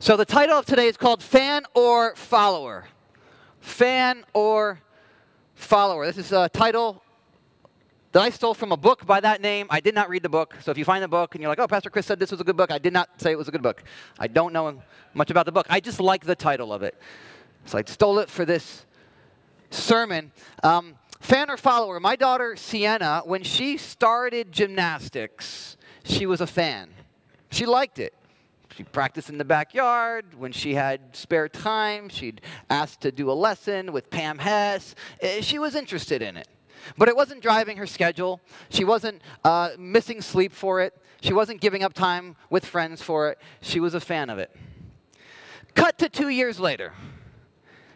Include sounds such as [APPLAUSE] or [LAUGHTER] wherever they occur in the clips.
So the title of today is called Fan or Follower. Fan or Follower. This is a title that I stole from a book by that name. I did not read the book. So if you find the book and you're like, oh, Pastor Chris said this was a good book, I did not say it was a good book. I don't know much about the book. I just like the title of it. So I stole it for this sermon. Um, fan or follower? My daughter, Sienna, when she started gymnastics, she was a fan. She liked it. She practiced in the backyard. When she had spare time, she'd ask to do a lesson with Pam Hess. Eh, she was interested in it. But it wasn't driving her schedule. She wasn't uh, missing sleep for it. She wasn't giving up time with friends for it. She was a fan of it. Cut to two years later,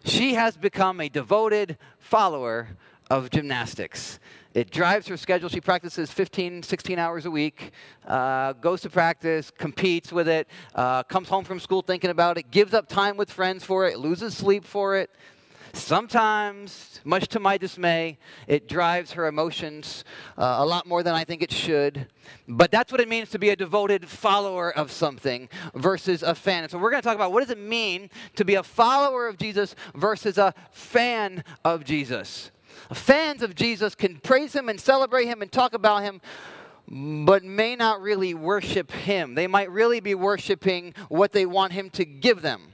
she has become a devoted follower of gymnastics. It drives her schedule. She practices 15, 16 hours a week, uh, goes to practice, competes with it, uh, comes home from school thinking about it, gives up time with friends for it, loses sleep for it. Sometimes, much to my dismay, it drives her emotions uh, a lot more than I think it should. But that's what it means to be a devoted follower of something versus a fan. And so we're going to talk about what does it mean to be a follower of Jesus versus a fan of Jesus. Fans of Jesus can praise him and celebrate him and talk about him, but may not really worship him. They might really be worshiping what they want him to give them.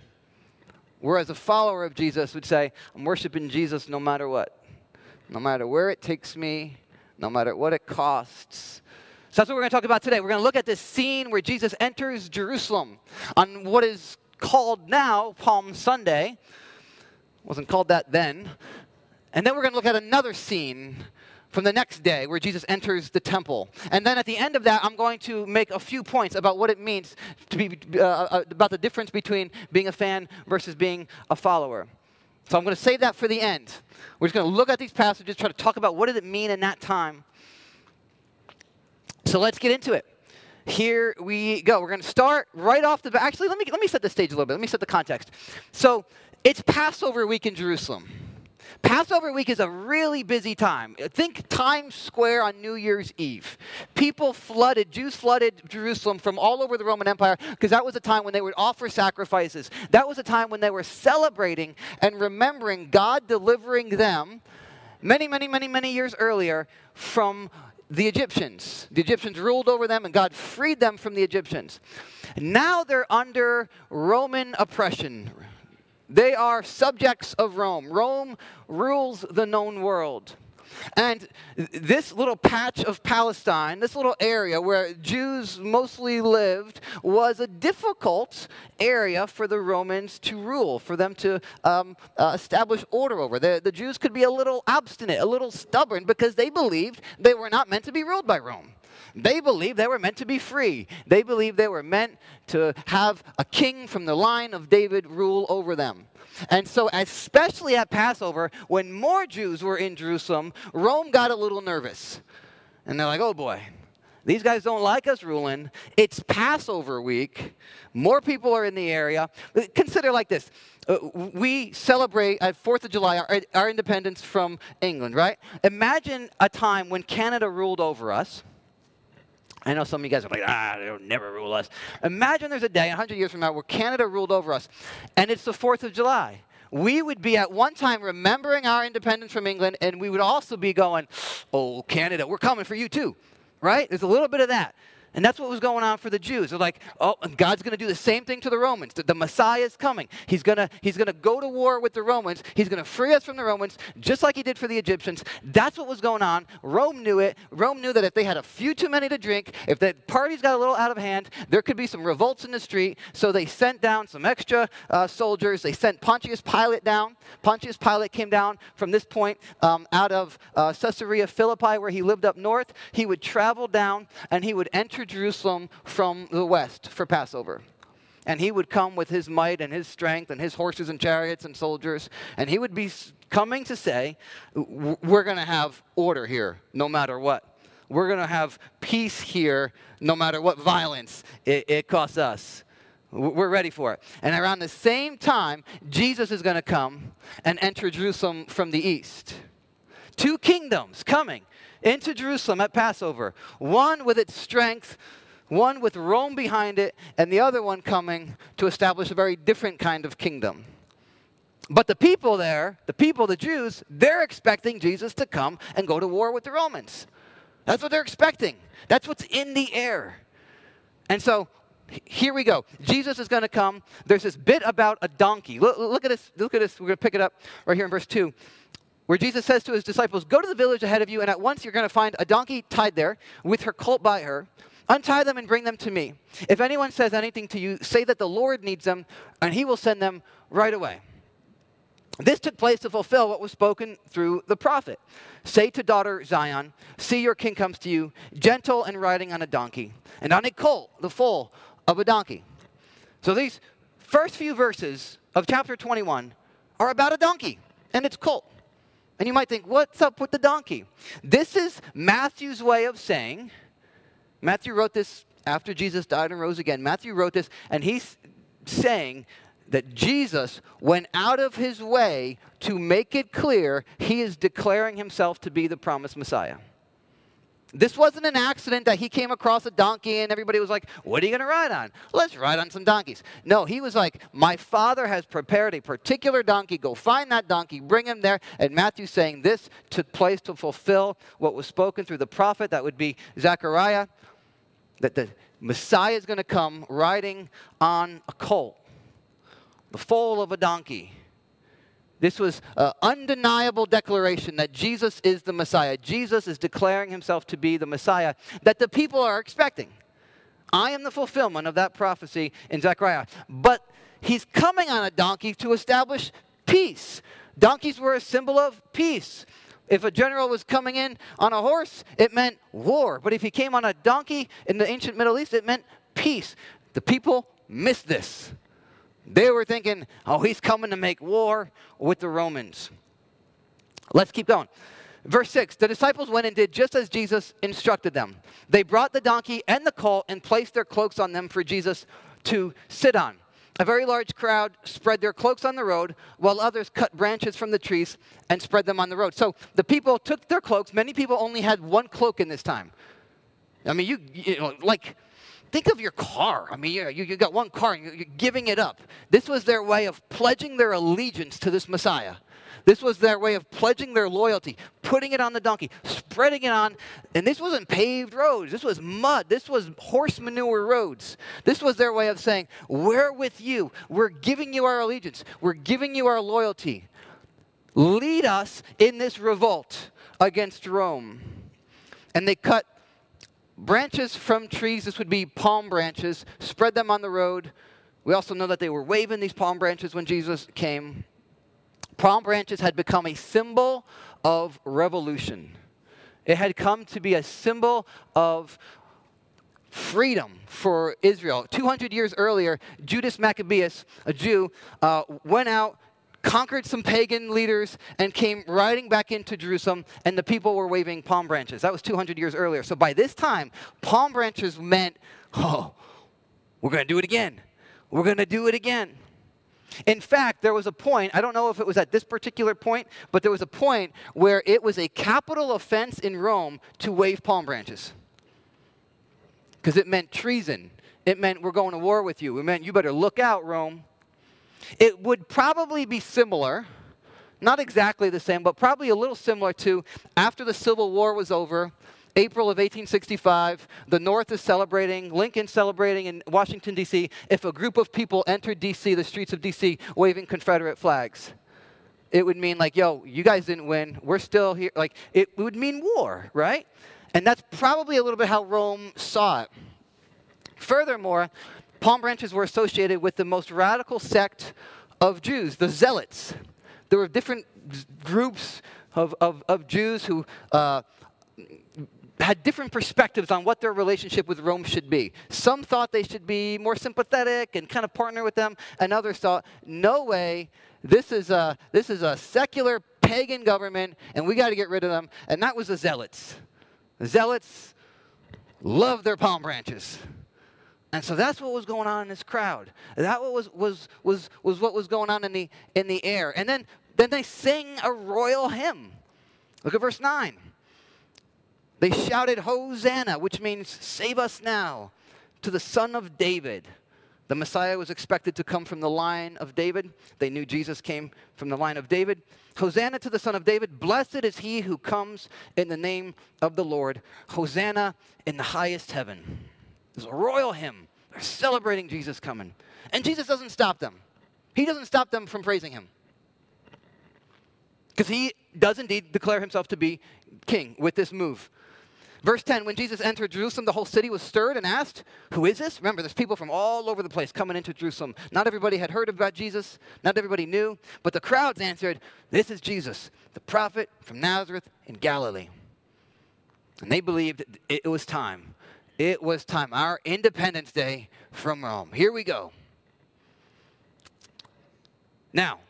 Whereas a follower of Jesus would say, I'm worshiping Jesus no matter what, no matter where it takes me, no matter what it costs. So that's what we're going to talk about today. We're going to look at this scene where Jesus enters Jerusalem on what is called now Palm Sunday. Wasn't called that then. And then we're going to look at another scene from the next day where Jesus enters the temple. And then at the end of that, I'm going to make a few points about what it means to be, uh, uh, about the difference between being a fan versus being a follower. So I'm going to save that for the end. We're just going to look at these passages, try to talk about what did it mean in that time. So let's get into it. Here we go. We're going to start right off the bat. Actually, let me, let me set the stage a little bit. Let me set the context. So it's Passover week in Jerusalem. Passover week is a really busy time. Think Times Square on New Year's Eve. People flooded, Jews flooded Jerusalem from all over the Roman Empire because that was a time when they would offer sacrifices. That was a time when they were celebrating and remembering God delivering them many, many, many, many years earlier from the Egyptians. The Egyptians ruled over them and God freed them from the Egyptians. Now they're under Roman oppression. They are subjects of Rome. Rome rules the known world. And this little patch of Palestine, this little area where Jews mostly lived, was a difficult area for the Romans to rule, for them to um, uh, establish order over. The, the Jews could be a little obstinate, a little stubborn, because they believed they were not meant to be ruled by Rome. They believed they were meant to be free. They believed they were meant to have a king from the line of David rule over them. And so, especially at Passover, when more Jews were in Jerusalem, Rome got a little nervous. And they're like, oh boy, these guys don't like us ruling. It's Passover week. More people are in the area. Consider like this. Uh, we celebrate at 4th of July our, our independence from England, right? Imagine a time when Canada ruled over us I know some of you guys are like, ah, they'll never rule us. Imagine there's a day, 100 years from now, where Canada ruled over us, and it's the 4th of July. We would be at one time remembering our independence from England, and we would also be going, oh, Canada, we're coming for you too, right? There's a little bit of that. And that's what was going on for the Jews. They're like, oh, God's going to do the same thing to the Romans. The, the Messiah is coming. He's going to he's gonna go to war with the Romans. He's going to free us from the Romans, just like he did for the Egyptians. That's what was going on. Rome knew it. Rome knew that if they had a few too many to drink, if the parties got a little out of hand, there could be some revolts in the street. So they sent down some extra uh, soldiers. They sent Pontius Pilate down. Pontius Pilate came down from this point um, out of uh, Caesarea Philippi, where he lived up north. He would travel down and he would enter Jerusalem from the west for Passover. And he would come with his might and his strength and his horses and chariots and soldiers. And he would be coming to say, We're going to have order here no matter what. We're going to have peace here no matter what violence it, it costs us. We're ready for it. And around the same time, Jesus is going to come and enter Jerusalem from the east. Two kingdoms coming into Jerusalem at Passover. One with its strength one with Rome behind it, and the other one coming to establish a very different kind of kingdom. But the people there, the people, the Jews, they're expecting Jesus to come and go to war with the Romans. That's what they're expecting. That's what's in the air. And so here we go. Jesus is going to come. There's this bit about a donkey. Look, look at this. Look at this. We're going to pick it up right here in verse 2 where Jesus says to his disciples, Go to the village ahead of you, and at once you're going to find a donkey tied there with her colt by her. Untie them and bring them to me. If anyone says anything to you, say that the Lord needs them, and he will send them right away. This took place to fulfill what was spoken through the prophet. Say to daughter Zion, See, your king comes to you, gentle and riding on a donkey, and on a colt, the foal of a donkey. So these first few verses of chapter 21 are about a donkey and its colt. And you might think, what's up with the donkey? This is Matthew's way of saying, Matthew wrote this after Jesus died and rose again. Matthew wrote this, and he's saying that Jesus went out of his way to make it clear he is declaring himself to be the promised Messiah. This wasn't an accident that he came across a donkey and everybody was like, What are you going to ride on? Let's ride on some donkeys. No, he was like, My father has prepared a particular donkey. Go find that donkey, bring him there. And Matthew's saying this took place to fulfill what was spoken through the prophet. That would be Zechariah, that the Messiah is going to come riding on a colt, the foal of a donkey. This was an undeniable declaration that Jesus is the Messiah. Jesus is declaring himself to be the Messiah that the people are expecting. I am the fulfillment of that prophecy in Zechariah. But he's coming on a donkey to establish peace. Donkeys were a symbol of peace. If a general was coming in on a horse, it meant war. But if he came on a donkey in the ancient Middle East, it meant peace. The people missed this. They were thinking, oh, he's coming to make war with the Romans. Let's keep going. Verse 6 The disciples went and did just as Jesus instructed them. They brought the donkey and the colt and placed their cloaks on them for Jesus to sit on. A very large crowd spread their cloaks on the road, while others cut branches from the trees and spread them on the road. So the people took their cloaks. Many people only had one cloak in this time. I mean, you, you know, like Think of your car. I mean, you, you got one car and you're giving it up. This was their way of pledging their allegiance to this Messiah. This was their way of pledging their loyalty, putting it on the donkey, spreading it on. And this wasn't paved roads. This was mud. This was horse manure roads. This was their way of saying, We're with you. We're giving you our allegiance. We're giving you our loyalty. Lead us in this revolt against Rome. And they cut branches from trees, this would be palm branches, spread them on the road. We also know that they were waving these palm branches when Jesus came. Palm branches had become a symbol of revolution. It had come to be a symbol of freedom for Israel. 200 years earlier, Judas Maccabeus, a Jew, uh, went out conquered some pagan leaders and came riding back into Jerusalem, and the people were waving palm branches. That was 200 years earlier. So by this time, palm branches meant, oh, we're going to do it again. We're going to do it again. In fact, there was a point, I don't know if it was at this particular point, but there was a point where it was a capital offense in Rome to wave palm branches. Because it meant treason. It meant we're going to war with you. It meant you better look out, Rome. It would probably be similar, not exactly the same, but probably a little similar to after the Civil War was over, April of 1865, the North is celebrating, Lincoln celebrating in Washington, D.C., if a group of people entered D.C., the streets of D.C., waving Confederate flags. It would mean, like, yo, you guys didn't win. We're still here. Like, it would mean war, right? And that's probably a little bit how Rome saw it. Furthermore, palm branches were associated with the most radical sect of Jews, the Zealots. There were different groups of, of, of Jews who uh, had different perspectives on what their relationship with Rome should be. Some thought they should be more sympathetic and kind of partner with them, and others thought, no way, this is a, this is a secular pagan government, and we got to get rid of them. And that was the Zealots. The Zealots loved their palm branches. And so that's what was going on in this crowd. That was, was, was, was what was going on in the, in the air. And then, then they sing a royal hymn. Look at verse 9. They shouted, Hosanna, which means save us now. to the Son of David. The Messiah was expected to come from the line of David. They knew Jesus came from the line of David. Hosanna to the Son of David. Blessed is he who comes in the name of the Lord. Hosanna in the highest heaven. There's a royal hymn. They're celebrating Jesus coming. And Jesus doesn't stop them. He doesn't stop them from praising him. Because he does indeed declare himself to be king with this move. Verse 10 When Jesus entered Jerusalem, the whole city was stirred and asked, Who is this? Remember, there's people from all over the place coming into Jerusalem. Not everybody had heard about Jesus, not everybody knew, but the crowds answered, This is Jesus, the prophet from Nazareth in Galilee. And they believed it was time. It was time. Our Independence Day from Rome. Here we go. Now,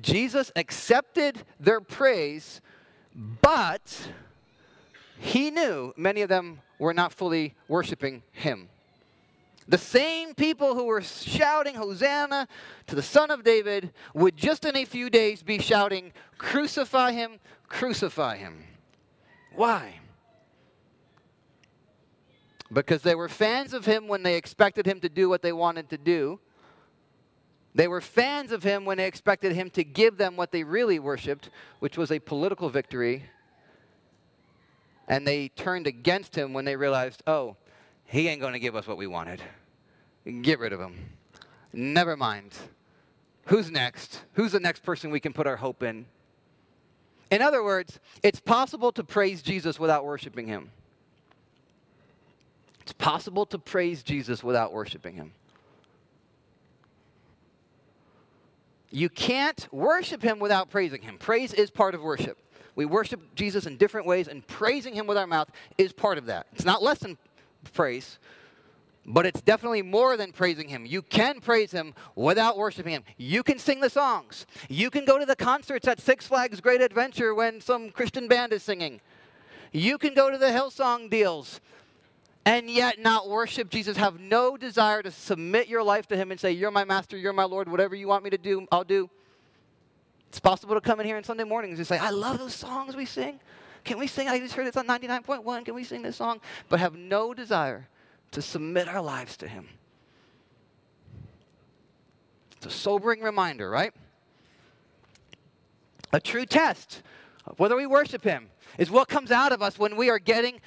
Jesus accepted their praise, but he knew many of them were not fully worshiping him. The same people who were shouting Hosanna to the Son of David would just in a few days be shouting, Crucify him, crucify him. Why? Because they were fans of him when they expected him to do what they wanted to do. They were fans of him when they expected him to give them what they really worshiped, which was a political victory and they turned against him when they realized, oh, he ain't going to give us what we wanted. Get rid of him. Never mind. Who's next? Who's the next person we can put our hope in? In other words, it's possible to praise Jesus without worshiping him. It's possible to praise Jesus without worshiping him. You can't worship him without praising him. Praise is part of worship. We worship Jesus in different ways, and praising him with our mouth is part of that. It's not less than praise, but it's definitely more than praising him. You can praise him without worshiping him. You can sing the songs. You can go to the concerts at Six Flags Great Adventure when some Christian band is singing. You can go to the Hillsong deals and yet not worship Jesus, have no desire to submit your life to him and say, You're my master, you're my Lord, whatever you want me to do, I'll do. It's possible to come in here on Sunday mornings and say, I love those songs we sing. Can we sing? I just heard it's on 99.1. Can we sing this song? But have no desire to submit our lives to Him. It's a sobering reminder, right? A true test of whether we worship Him is what comes out of us when we are getting,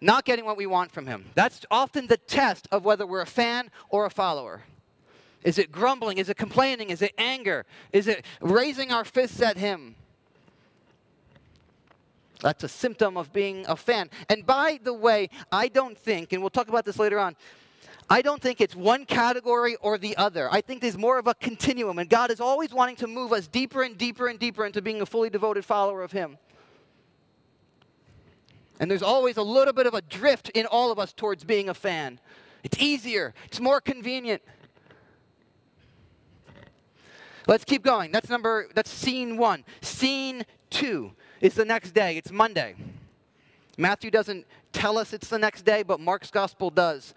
not getting what we want from Him. That's often the test of whether we're a fan or a follower. Is it grumbling? Is it complaining? Is it anger? Is it raising our fists at Him? That's a symptom of being a fan. And by the way, I don't think, and we'll talk about this later on, I don't think it's one category or the other. I think there's more of a continuum, and God is always wanting to move us deeper and deeper and deeper into being a fully devoted follower of Him. And there's always a little bit of a drift in all of us towards being a fan. It's easier, it's more convenient. Let's keep going. That's number, that's scene one. Scene two is the next day. It's Monday. Matthew doesn't tell us it's the next day, but Mark's gospel does.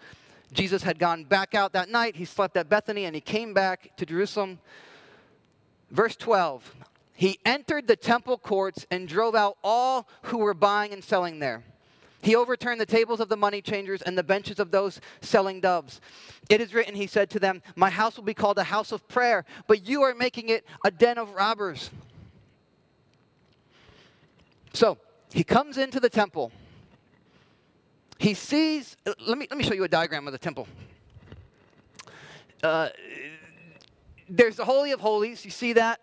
Jesus had gone back out that night. He slept at Bethany and he came back to Jerusalem. Verse 12 He entered the temple courts and drove out all who were buying and selling there. He overturned the tables of the money changers and the benches of those selling doves. It is written, he said to them, My house will be called a house of prayer, but you are making it a den of robbers. So he comes into the temple. He sees, let me, let me show you a diagram of the temple. Uh, there's the Holy of Holies. You see that?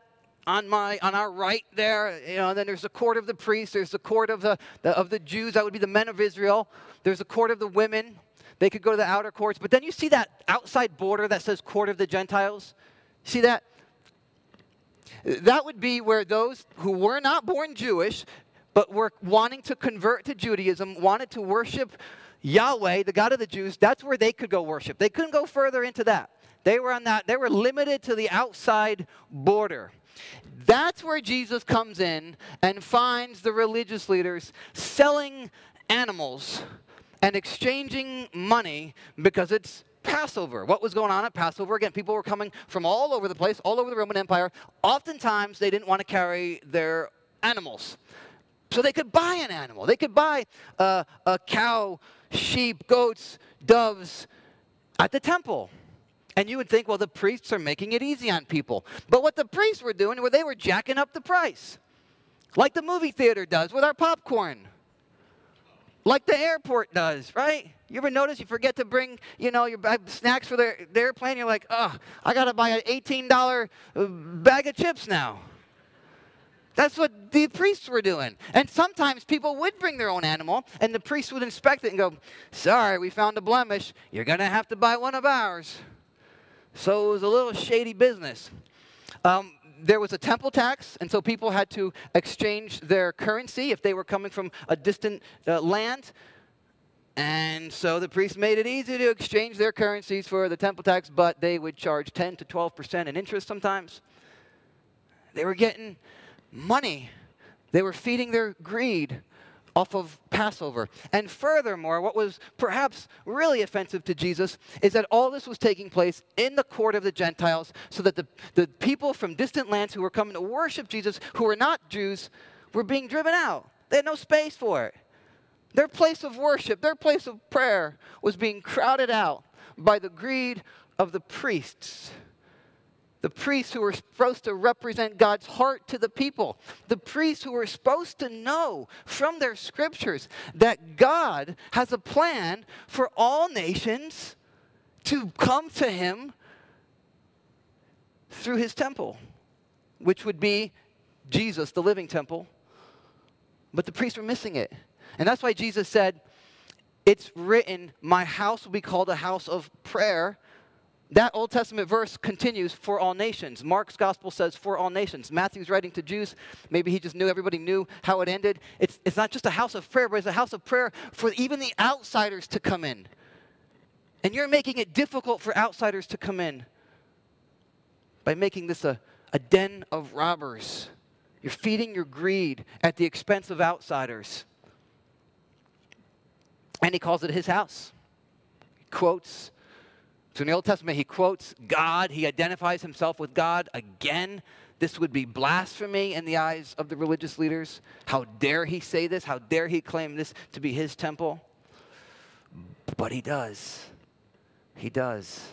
On my on our right there you know then there's the court of the priests there's the court of the, the, of the jews that would be the men of israel. There's the court of the women. They could go to the outer courts. But then you see that outside border that says court of the gentiles? See that? That would be where those who were not born jewish but were wanting to convert to judaism wanted to worship yahweh the god of the jews that's where they could go worship. They couldn't go further into that. They were on that they were limited to the outside border that's where Jesus comes in and finds the religious leaders selling animals and exchanging money because it's Passover. What was going on at Passover? Again, people were coming from all over the place, all over the Roman Empire. Oftentimes, they didn't want to carry their animals. So they could buy an animal. They could buy uh, a cow, sheep, goats, doves, at the temple. And you would think, well, the priests are making it easy on people. But what the priests were doing was they were jacking up the price, like the movie theater does with our popcorn, like the airport does, right? You ever notice you forget to bring, you know, your snacks for the, the airplane? You're like, oh, I got to buy an $18 uh, bag of chips now. That's what the priests were doing. And sometimes people would bring their own animal, and the priest would inspect it and go, Sorry, we found a blemish. You're going to have to buy one of ours. So it was a little shady business. Um, there was a temple tax, and so people had to exchange their currency if they were coming from a distant uh, land. And so the priests made it easy to exchange their currencies for the temple tax, but they would charge 10 to 12% in interest sometimes. They were getting money. They were feeding their greed off of Passover. And furthermore, what was perhaps really offensive to Jesus is that all this was taking place in the court of the Gentiles so that the, the people from distant lands who were coming to worship Jesus, who were not Jews, were being driven out. They had no space for it. Their place of worship, their place of prayer was being crowded out by the greed of the priests the priests who were supposed to represent God's heart to the people, the priests who were supposed to know from their scriptures that God has a plan for all nations to come to Him through His temple, which would be Jesus, the living temple. But the priests were missing it. And that's why Jesus said, It's written, My house will be called a house of prayer that Old Testament verse continues for all nations. Mark's gospel says for all nations. Matthew's writing to Jews. Maybe he just knew everybody knew how it ended. It's, it's not just a house of prayer, but it's a house of prayer for even the outsiders to come in. And you're making it difficult for outsiders to come in by making this a, a den of robbers. You're feeding your greed at the expense of outsiders. And he calls it his house. He quotes so in the Old Testament, he quotes God, he identifies himself with God again. This would be blasphemy in the eyes of the religious leaders. How dare he say this? How dare he claim this to be his temple? But he does. He does.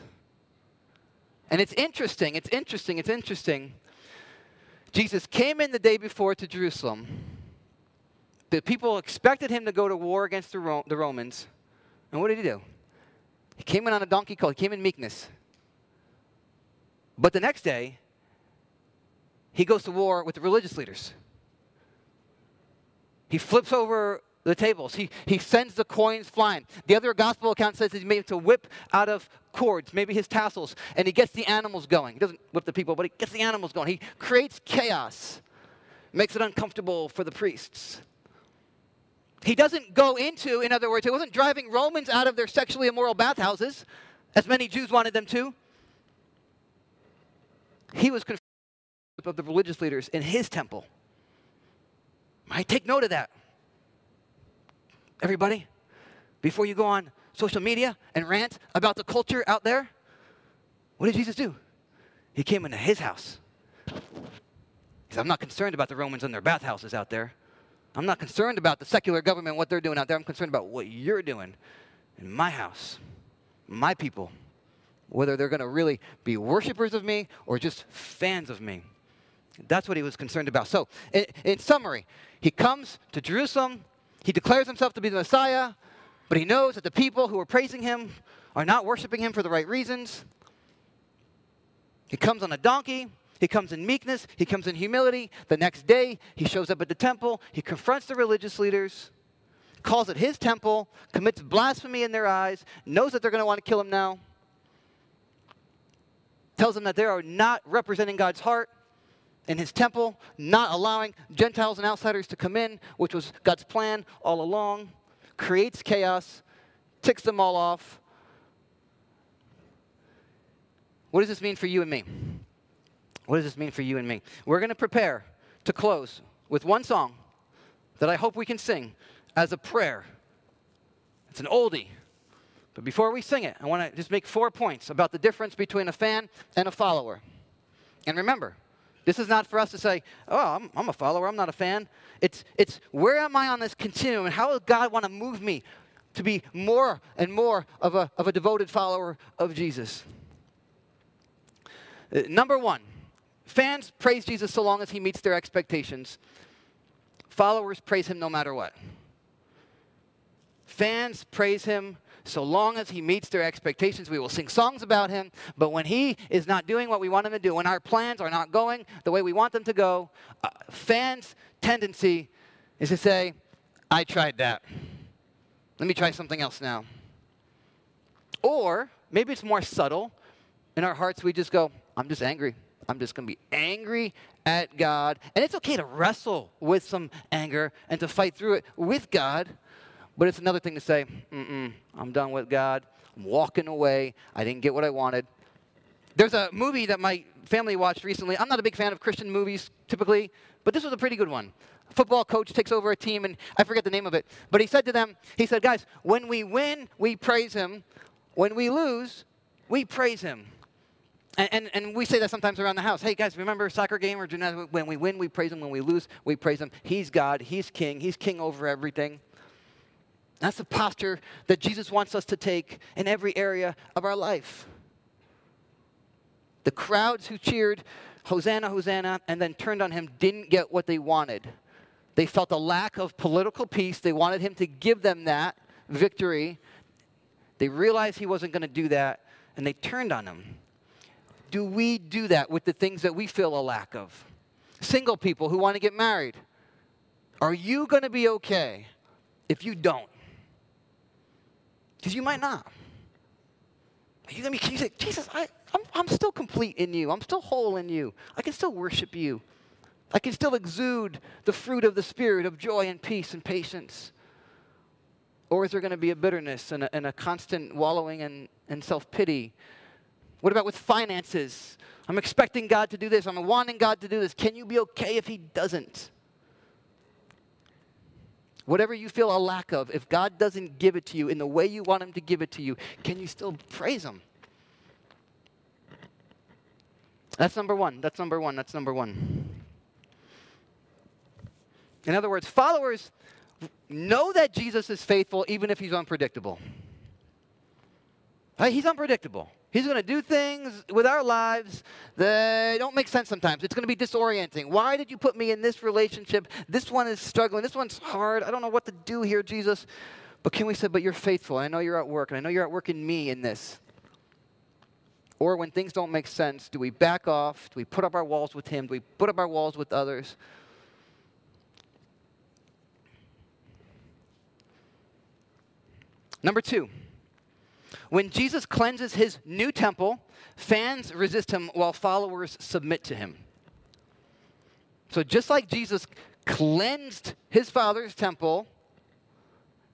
And it's interesting, it's interesting, it's interesting. Jesus came in the day before to Jerusalem. The people expected him to go to war against the, Ro- the Romans. And what did he do? He came in on a donkey colt, he came in meekness. But the next day, he goes to war with the religious leaders. He flips over the tables. He, he sends the coins flying. The other gospel account says he's made to whip out of cords, maybe his tassels, and he gets the animals going. He doesn't whip the people, but he gets the animals going. He creates chaos, makes it uncomfortable for the priests. He doesn't go into, in other words, he wasn't driving Romans out of their sexually immoral bathhouses, as many Jews wanted them to. He was confronted of the religious leaders in his temple. I take note of that. Everybody, before you go on social media and rant about the culture out there, what did Jesus do? He came into his house. He said, I'm not concerned about the Romans and their bathhouses out there. I'm not concerned about the secular government, what they're doing out there. I'm concerned about what you're doing in my house, my people, whether they're going to really be worshipers of me or just fans of me. That's what he was concerned about. So, in, in summary, he comes to Jerusalem, he declares himself to be the Messiah, but he knows that the people who are praising him are not worshiping him for the right reasons. He comes on a donkey. He comes in meekness, he comes in humility. The next day, he shows up at the temple, he confronts the religious leaders, calls it his temple, commits blasphemy in their eyes, knows that they're going to want to kill him now, tells them that they are not representing God's heart in his temple, not allowing Gentiles and outsiders to come in, which was God's plan all along, creates chaos, ticks them all off. What does this mean for you and me? What does this mean for you and me? We're going to prepare to close with one song that I hope we can sing as a prayer. It's an oldie. But before we sing it, I want to just make four points about the difference between a fan and a follower. And remember, this is not for us to say, oh, I'm, I'm a follower, I'm not a fan. It's, it's where am I on this continuum and how does God want to move me to be more and more of a, of a devoted follower of Jesus. Uh, number one, fans praise Jesus so long as he meets their expectations. Followers praise him no matter what. Fans praise him so long as he meets their expectations. We will sing songs about him, but when he is not doing what we want him to do, when our plans are not going the way we want them to go, uh, fans' tendency is to say, I tried that. Let me try something else now. Or maybe it's more subtle. In our hearts, we just go, I'm just angry. I'm just going to be angry at God. And it's okay to wrestle with some anger and to fight through it with God. But it's another thing to say, mm I'm done with God. I'm walking away. I didn't get what I wanted. There's a movie that my family watched recently. I'm not a big fan of Christian movies typically, but this was a pretty good one. A football coach takes over a team, and I forget the name of it. But he said to them, he said, guys, when we win, we praise him. When we lose, we praise him. And, and, we say that sometimes around the house. Hey, guys, remember soccer game? Or when we win, we praise him. When we lose, we praise him. He's God. He's king. He's king over everything. That's the posture that Jesus wants us to take in every area of our life. The crowds who cheered, Hosanna, Hosanna, and then turned on him didn't get what they wanted. They felt a lack of political peace. They wanted him to give them that victory. They realized he wasn't going to do that, and they turned on him. Do we do that with the things that we feel a lack of? Single people who want to get married. Are you going to be okay if you don't? Because you might not. You gonna be, you say, Jesus, I, I'm, I'm still complete in you. I'm still whole in you. I can still worship you. I can still exude the fruit of the Spirit of joy and peace and patience. Or is there going to be a bitterness and a, and a constant wallowing in, in self pity? What about with finances? I'm expecting God to do this. I'm wanting God to do this. Can you be okay if He doesn't? Whatever you feel a lack of, if God doesn't give it to you in the way you want Him to give it to you, can you still praise Him? That's number one. That's number one. That's number one. In other words, followers know that Jesus is faithful even if He's unpredictable. Right? He's unpredictable. He's going to do things with our lives that don't make sense sometimes. It's going to be disorienting. Why did you put me in this relationship? This one is struggling. This one's hard. I don't know what to do here, Jesus. But can we say, but you're faithful. I know you're at work, and I know you're at work in me in this. Or when things don't make sense, do we back off? Do we put up our walls with Him? Do we put up our walls with others? Number two. When Jesus cleanses his new temple, fans resist him while followers submit to him. So just like Jesus cleansed his father's temple,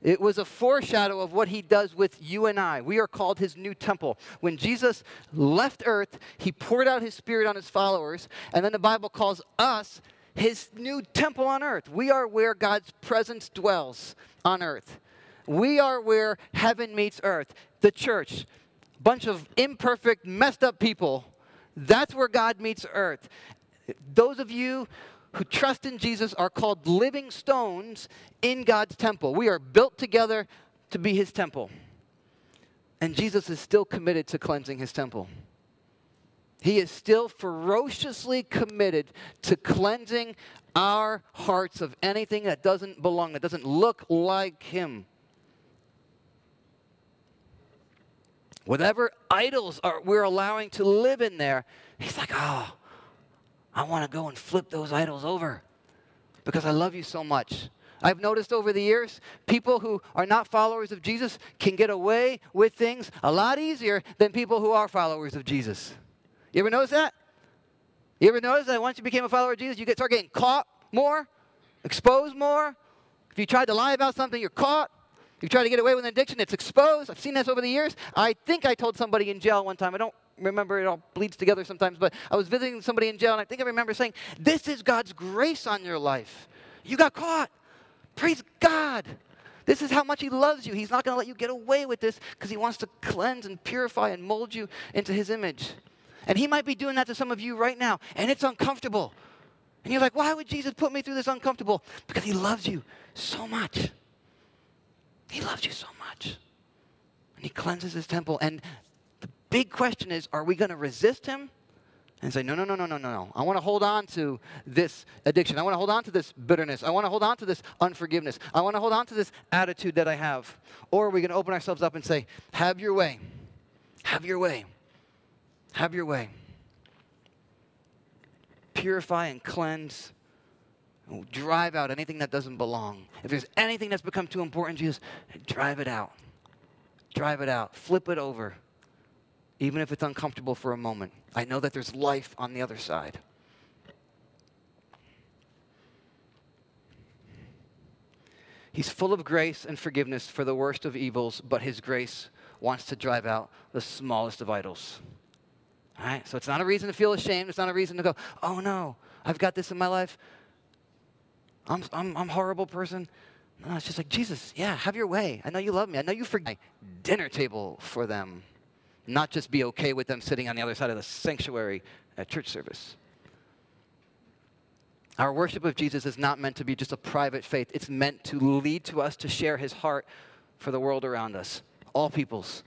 it was a foreshadow of what he does with you and I. We are called his new temple. When Jesus left earth, he poured out his spirit on his followers, and then the Bible calls us his new temple on earth. We are where God's presence dwells on earth. We are where heaven meets earth. The church, bunch of imperfect, messed up people. That's where God meets earth. Those of you who trust in Jesus are called living stones in God's temple. We are built together to be his temple. And Jesus is still committed to cleansing his temple. He is still ferociously committed to cleansing our hearts of anything that doesn't belong, that doesn't look like him. Whatever idols are, we're allowing to live in there, he's like, oh, I want to go and flip those idols over because I love you so much. I've noticed over the years, people who are not followers of Jesus can get away with things a lot easier than people who are followers of Jesus. You ever notice that? You ever notice that once you became a follower of Jesus, you get start getting caught more, exposed more? If you tried to lie about something, you're caught. You try to get away with an addiction, it's exposed. I've seen this over the years. I think I told somebody in jail one time, I don't remember, it all bleeds together sometimes, but I was visiting somebody in jail, and I think I remember saying, This is God's grace on your life. You got caught. Praise God. This is how much He loves you. He's not going to let you get away with this because He wants to cleanse and purify and mold you into His image. And He might be doing that to some of you right now, and it's uncomfortable. And you're like, why would Jesus put me through this uncomfortable? Because He loves you so much. He loves you so much. And he cleanses his temple. And the big question is are we going to resist him? and say, no, no, no, no, no, no, no. I want to hold on to this addiction. I want to hold on to this bitterness. I want to hold on to this unforgiveness. I want to hold on to this attitude that I have. Or are we going to open ourselves up and say, have your way? Have your way. Have your way. Purify and cleanse. Drive out anything that doesn't belong. If there's anything that's become too important, Jesus, drive it out. Drive it out. Flip it over even if it's uncomfortable for a moment. I know that there's life on the other side. He's full of grace and forgiveness for the worst of evils, but his grace wants to drive out the smallest of idols. All right? So it's not a reason to feel ashamed. It's not a reason to go, oh no, I've got this in my life. I'm, I'm, I'm a horrible person. No, it's just like, Jesus, yeah, have your way. I know you love me. I know you forgive my dinner table for them not just be okay with them sitting on the other side of the sanctuary at church service. Our worship of Jesus is not meant to be just a private faith, it's meant to lead to us to share his heart for the world around us, all peoples.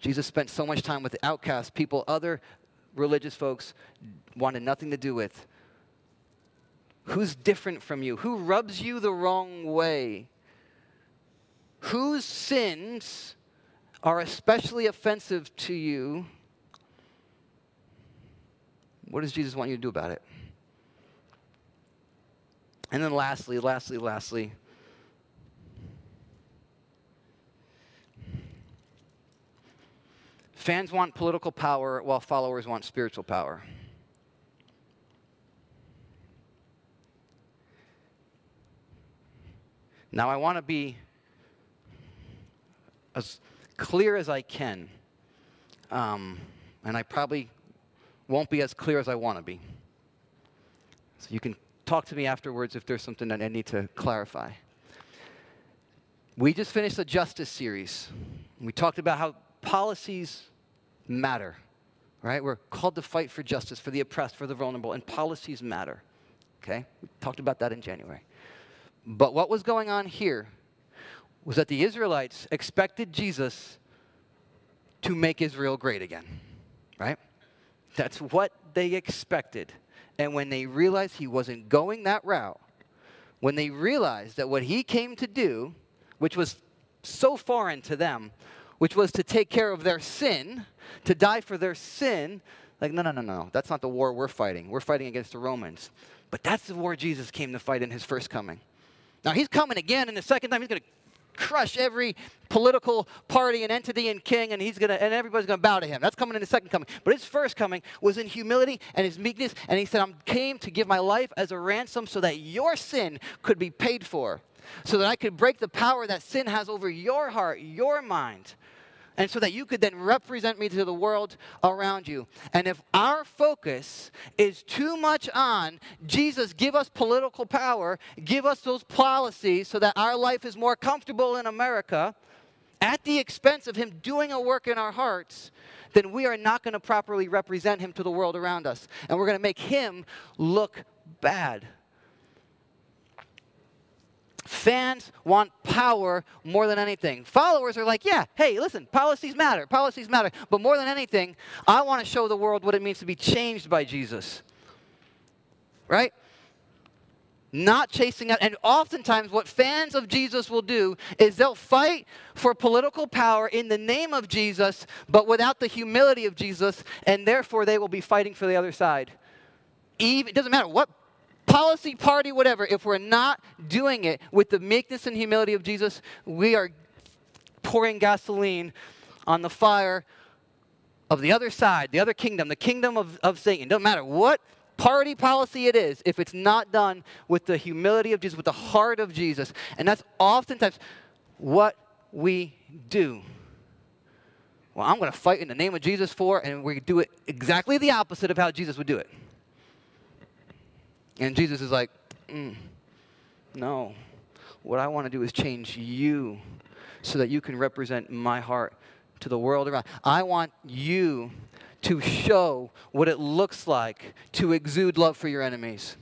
Jesus spent so much time with the outcasts, people other religious folks wanted nothing to do with. Who's different from you? Who rubs you the wrong way? Whose sins are especially offensive to you, what does Jesus want you to do about it? And then lastly, lastly, lastly, fans want political power while followers want spiritual power. Now, I want to be as clear as I can. Um, and I probably won't be as clear as I want to be. So you can talk to me afterwards if there's something that I need to clarify. We just finished the justice series. We talked about how policies matter, right? We're called to fight for justice, for the oppressed, for the vulnerable, and policies matter. Okay? We talked about that in January. But what was going on here was that the Israelites expected Jesus to make Israel great again, right? That's what they expected. And when they realized he wasn't going that route, when they realized that what he came to do, which was so foreign to them, which was to take care of their sin, to die for their sin, like, no, no, no, no, that's not the war we're fighting. We're fighting against the Romans. But that's the war Jesus came to fight in his first coming. Now, he's coming again, and the second time he's going to crush every political party and entity and king, and he's gonna and everybody's gonna bow to him. That's coming in his second coming. But his first coming was in humility and his meekness, and he said, I came to give my life as a ransom so that your sin could be paid for. So that I could break the power that sin has over your heart, your mind and so that you could then represent me to the world around you. And if our focus is too much on Jesus, give us political power, give us those policies so that our life is more comfortable in America, at the expense of Him doing a work in our hearts, then we are not going to properly represent Him to the world around us. And we're going to make Him look bad. Fans want power more than anything. Followers are like, yeah, hey, listen, policies matter, policies matter. But more than anything, I want to show the world what it means to be changed by Jesus. Right? Not chasing out. And oftentimes, what fans of Jesus will do is they'll fight for political power in the name of Jesus, but without the humility of Jesus, and therefore they will be fighting for the other side. Even, it doesn't matter what policy, party, whatever, if we're not doing it with the meekness and humility of Jesus, we are pouring gasoline on the fire of the other side, the other kingdom, the kingdom of, of Satan. Doesn't matter what party policy it is, if it's not done with the humility of Jesus, with the heart of Jesus. And that's oftentimes what we do. Well, I'm going to fight in the name of Jesus for, and we do it exactly the opposite of how Jesus would do it. And Jesus is like, mm, no. What I want to do is change you so that you can represent my heart to the world around. I want you to show what it looks like to exude love for your enemies.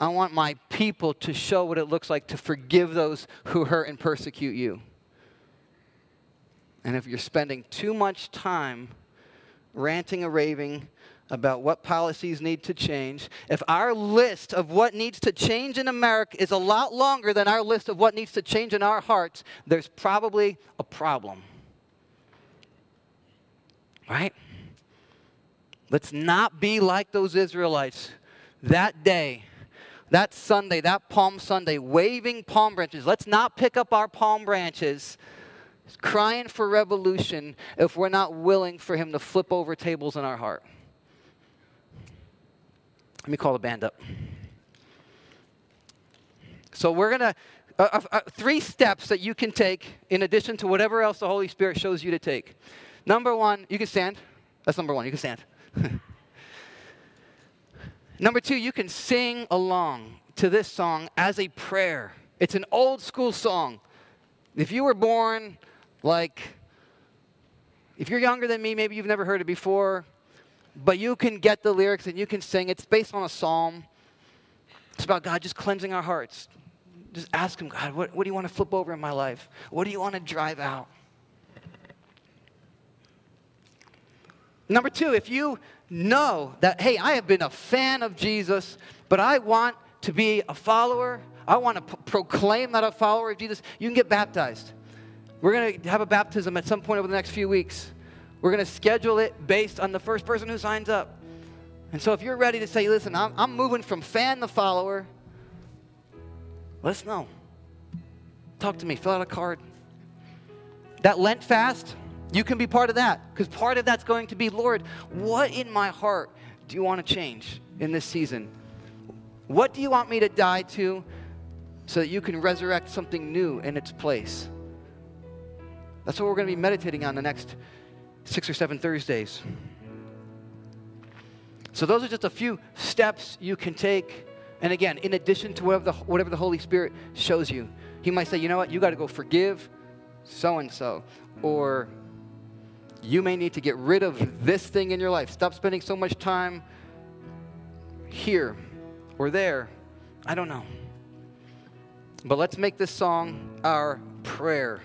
I want my people to show what it looks like to forgive those who hurt and persecute you. And if you're spending too much time ranting and raving about what policies need to change, if our list of what needs to change in America is a lot longer than our list of what needs to change in our hearts, there's probably a problem. Right? Let's not be like those Israelites that day, that Sunday, that Palm Sunday, waving palm branches. Let's not pick up our palm branches crying for revolution if we're not willing for him to flip over tables in our heart. Let me call the band up. So we're going to, uh, uh, uh, three steps that you can take in addition to whatever else the Holy Spirit shows you to take. Number one, you can stand. That's number one, you can stand. [LAUGHS] number two, you can sing along to this song as a prayer. It's an old school song. If you were born like, if you're younger than me, maybe you've never heard it before, but you can get the lyrics and you can sing. It's based on a psalm. It's about God just cleansing our hearts. Just ask Him, God, what, what do you want to flip over in my life? What do you want to drive out? Number two, if you know that, hey, I have been a fan of Jesus, but I want to be a follower, I want to p- proclaim that a follower of Jesus, you can get baptized. We're going to have a baptism at some point over the next few weeks. We're going to schedule it based on the first person who signs up. And so if you're ready to say, listen, I'm, I'm moving from fan to follower, let us know. Talk to me, fill out a card. That Lent fast, you can be part of that because part of that's going to be, Lord, what in my heart do you want to change in this season? What do you want me to die to so that you can resurrect something new in its place? That's what we're going to be meditating on the next six or seven Thursdays. So, those are just a few steps you can take. And again, in addition to whatever the, whatever the Holy Spirit shows you, He might say, you know what, you got to go forgive so and so. Or you may need to get rid of this thing in your life. Stop spending so much time here or there. I don't know. But let's make this song our prayer